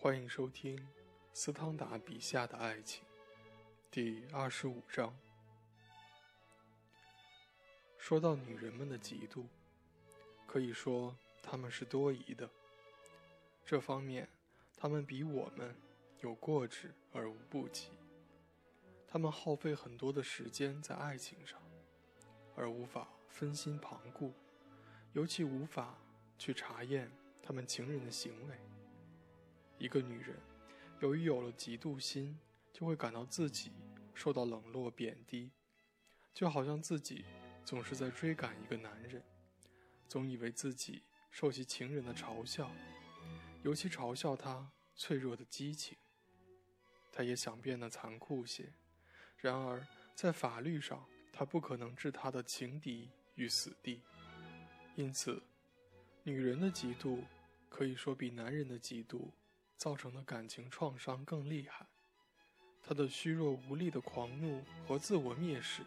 欢迎收听斯汤达笔下的爱情，第二十五章。说到女人们的嫉妒，可以说她们是多疑的。这方面，她们比我们有过之而无不及。她们耗费很多的时间在爱情上，而无法分心旁顾，尤其无法去查验他们情人的行为。一个女人，由于有了嫉妒心，就会感到自己受到冷落、贬低，就好像自己总是在追赶一个男人，总以为自己受其情人的嘲笑，尤其嘲笑他脆弱的激情。他也想变得残酷些，然而在法律上，他不可能置他的情敌于死地。因此，女人的嫉妒可以说比男人的嫉妒。造成的感情创伤更厉害，他的虚弱无力的狂怒和自我蔑视，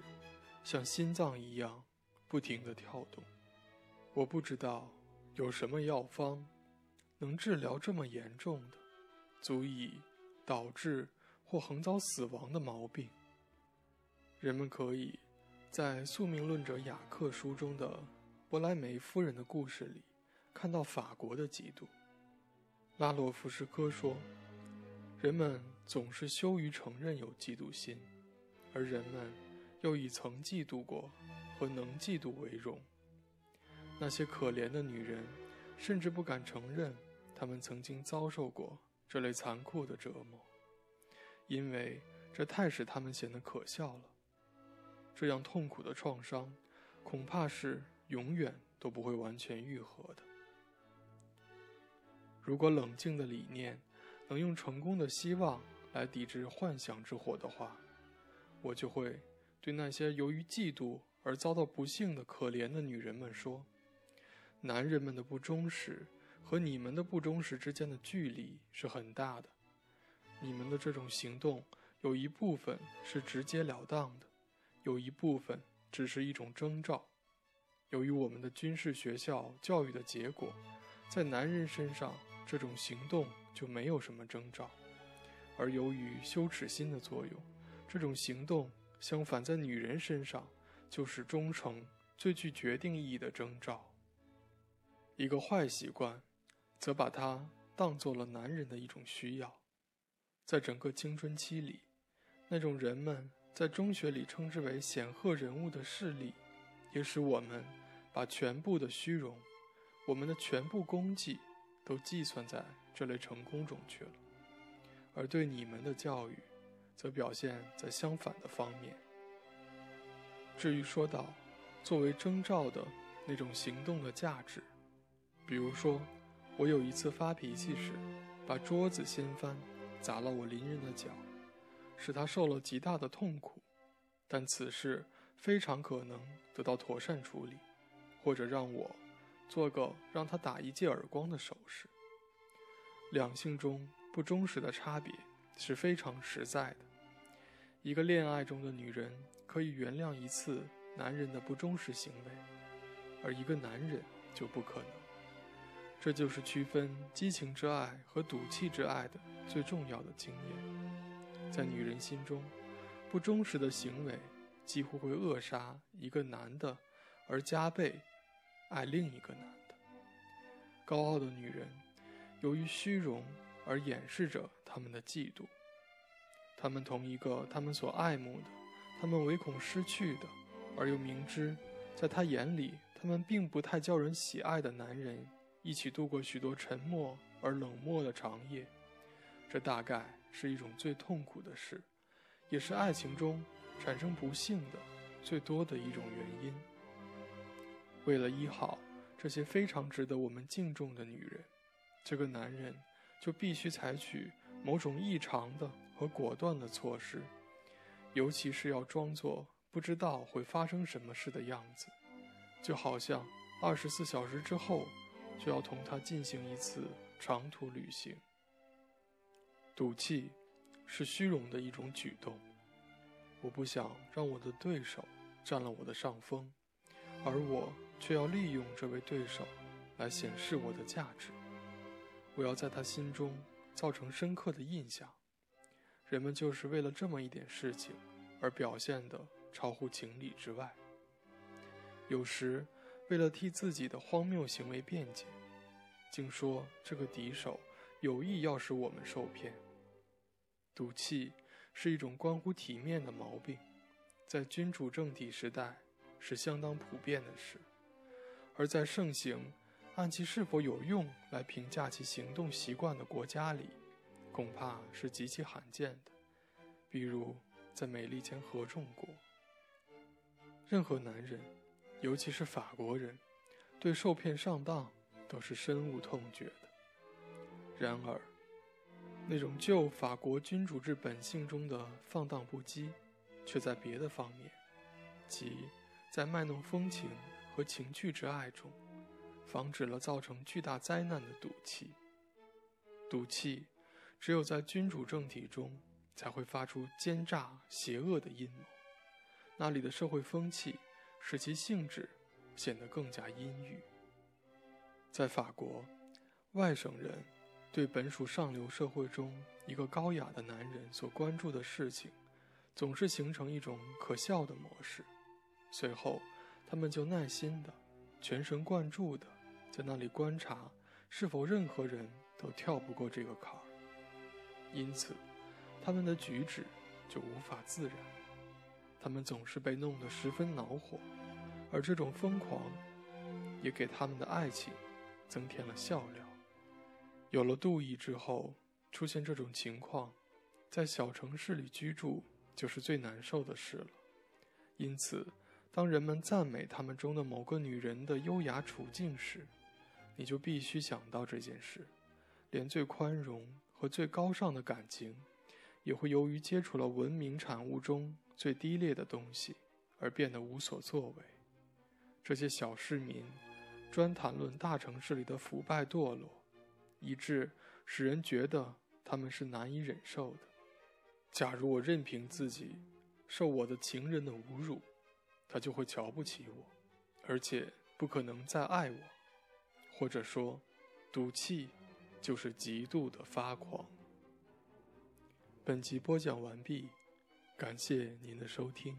像心脏一样不停地跳动。我不知道有什么药方能治疗这么严重的、足以导致或横遭死亡的毛病。人们可以在宿命论者雅克书中的伯莱梅夫人的故事里看到法国的嫉妒。拉洛夫斯科说：“人们总是羞于承认有嫉妒心，而人们又以曾嫉妒过和能嫉妒为荣。那些可怜的女人甚至不敢承认她们曾经遭受过这类残酷的折磨，因为这太使她们显得可笑了。这样痛苦的创伤，恐怕是永远都不会完全愈合的。”如果冷静的理念能用成功的希望来抵制幻想之火的话，我就会对那些由于嫉妒而遭到不幸的可怜的女人们说：男人们的不忠实和你们的不忠实之间的距离是很大的。你们的这种行动有一部分是直截了当的，有一部分只是一种征兆。由于我们的军事学校教育的结果，在男人身上。这种行动就没有什么征兆，而由于羞耻心的作用，这种行动相反在女人身上就是忠诚最具决定意义的征兆。一个坏习惯，则把它当做了男人的一种需要。在整个青春期里，那种人们在中学里称之为显赫人物的势力，也使我们把全部的虚荣，我们的全部功绩。都计算在这类成功中去了，而对你们的教育，则表现在相反的方面。至于说到作为征兆的那种行动的价值，比如说，我有一次发脾气时，把桌子掀翻，砸了我邻人的脚，使他受了极大的痛苦，但此事非常可能得到妥善处理，或者让我。做个让他打一记耳光的手势。两性中不忠实的差别是非常实在的。一个恋爱中的女人可以原谅一次男人的不忠实行为，而一个男人就不可能。这就是区分激情之爱和赌气之爱的最重要的经验。在女人心中，不忠实的行为几乎会扼杀一个男的，而加倍。爱另一个男的，高傲的女人，由于虚荣而掩饰着他们的嫉妒。他们同一个他们所爱慕的、他们唯恐失去的，而又明知在他眼里他们并不太叫人喜爱的男人，一起度过许多沉默而冷漠的长夜。这大概是一种最痛苦的事，也是爱情中产生不幸的最多的一种原因。为了医好这些非常值得我们敬重的女人，这个男人就必须采取某种异常的和果断的措施，尤其是要装作不知道会发生什么事的样子，就好像二十四小时之后就要同他进行一次长途旅行。赌气是虚荣的一种举动，我不想让我的对手占了我的上风，而我。却要利用这位对手来显示我的价值。我要在他心中造成深刻的印象。人们就是为了这么一点事情，而表现得超乎情理之外。有时，为了替自己的荒谬行为辩解，竟说这个敌手有意要使我们受骗。赌气是一种关乎体面的毛病，在君主政体时代是相当普遍的事，而在盛行按其是否有用来评价其行动习惯的国家里。恐怕是极其罕见的，比如在美利坚合众国。任何男人，尤其是法国人，对受骗上当都是深恶痛绝的。然而，那种旧法国君主制本性中的放荡不羁，却在别的方面，即在卖弄风情和情趣之爱中，防止了造成巨大灾难的赌气。赌气。只有在君主政体中，才会发出奸诈邪恶的阴谋。那里的社会风气使其性质显得更加阴郁。在法国，外省人对本属上流社会中一个高雅的男人所关注的事情，总是形成一种可笑的模式。随后，他们就耐心的、全神贯注的在那里观察，是否任何人都跳不过这个坎儿。因此，他们的举止就无法自然。他们总是被弄得十分恼火，而这种疯狂也给他们的爱情增添了笑料。有了妒意之后，出现这种情况，在小城市里居住就是最难受的事了。因此，当人们赞美他们中的某个女人的优雅处境时，你就必须想到这件事，连最宽容。和最高尚的感情，也会由于接触了文明产物中最低劣的东西，而变得无所作为。这些小市民专谈论大城市里的腐败堕落，以致使人觉得他们是难以忍受的。假如我任凭自己受我的情人的侮辱，他就会瞧不起我，而且不可能再爱我。或者说，赌气。就是极度的发狂。本集播讲完毕，感谢您的收听。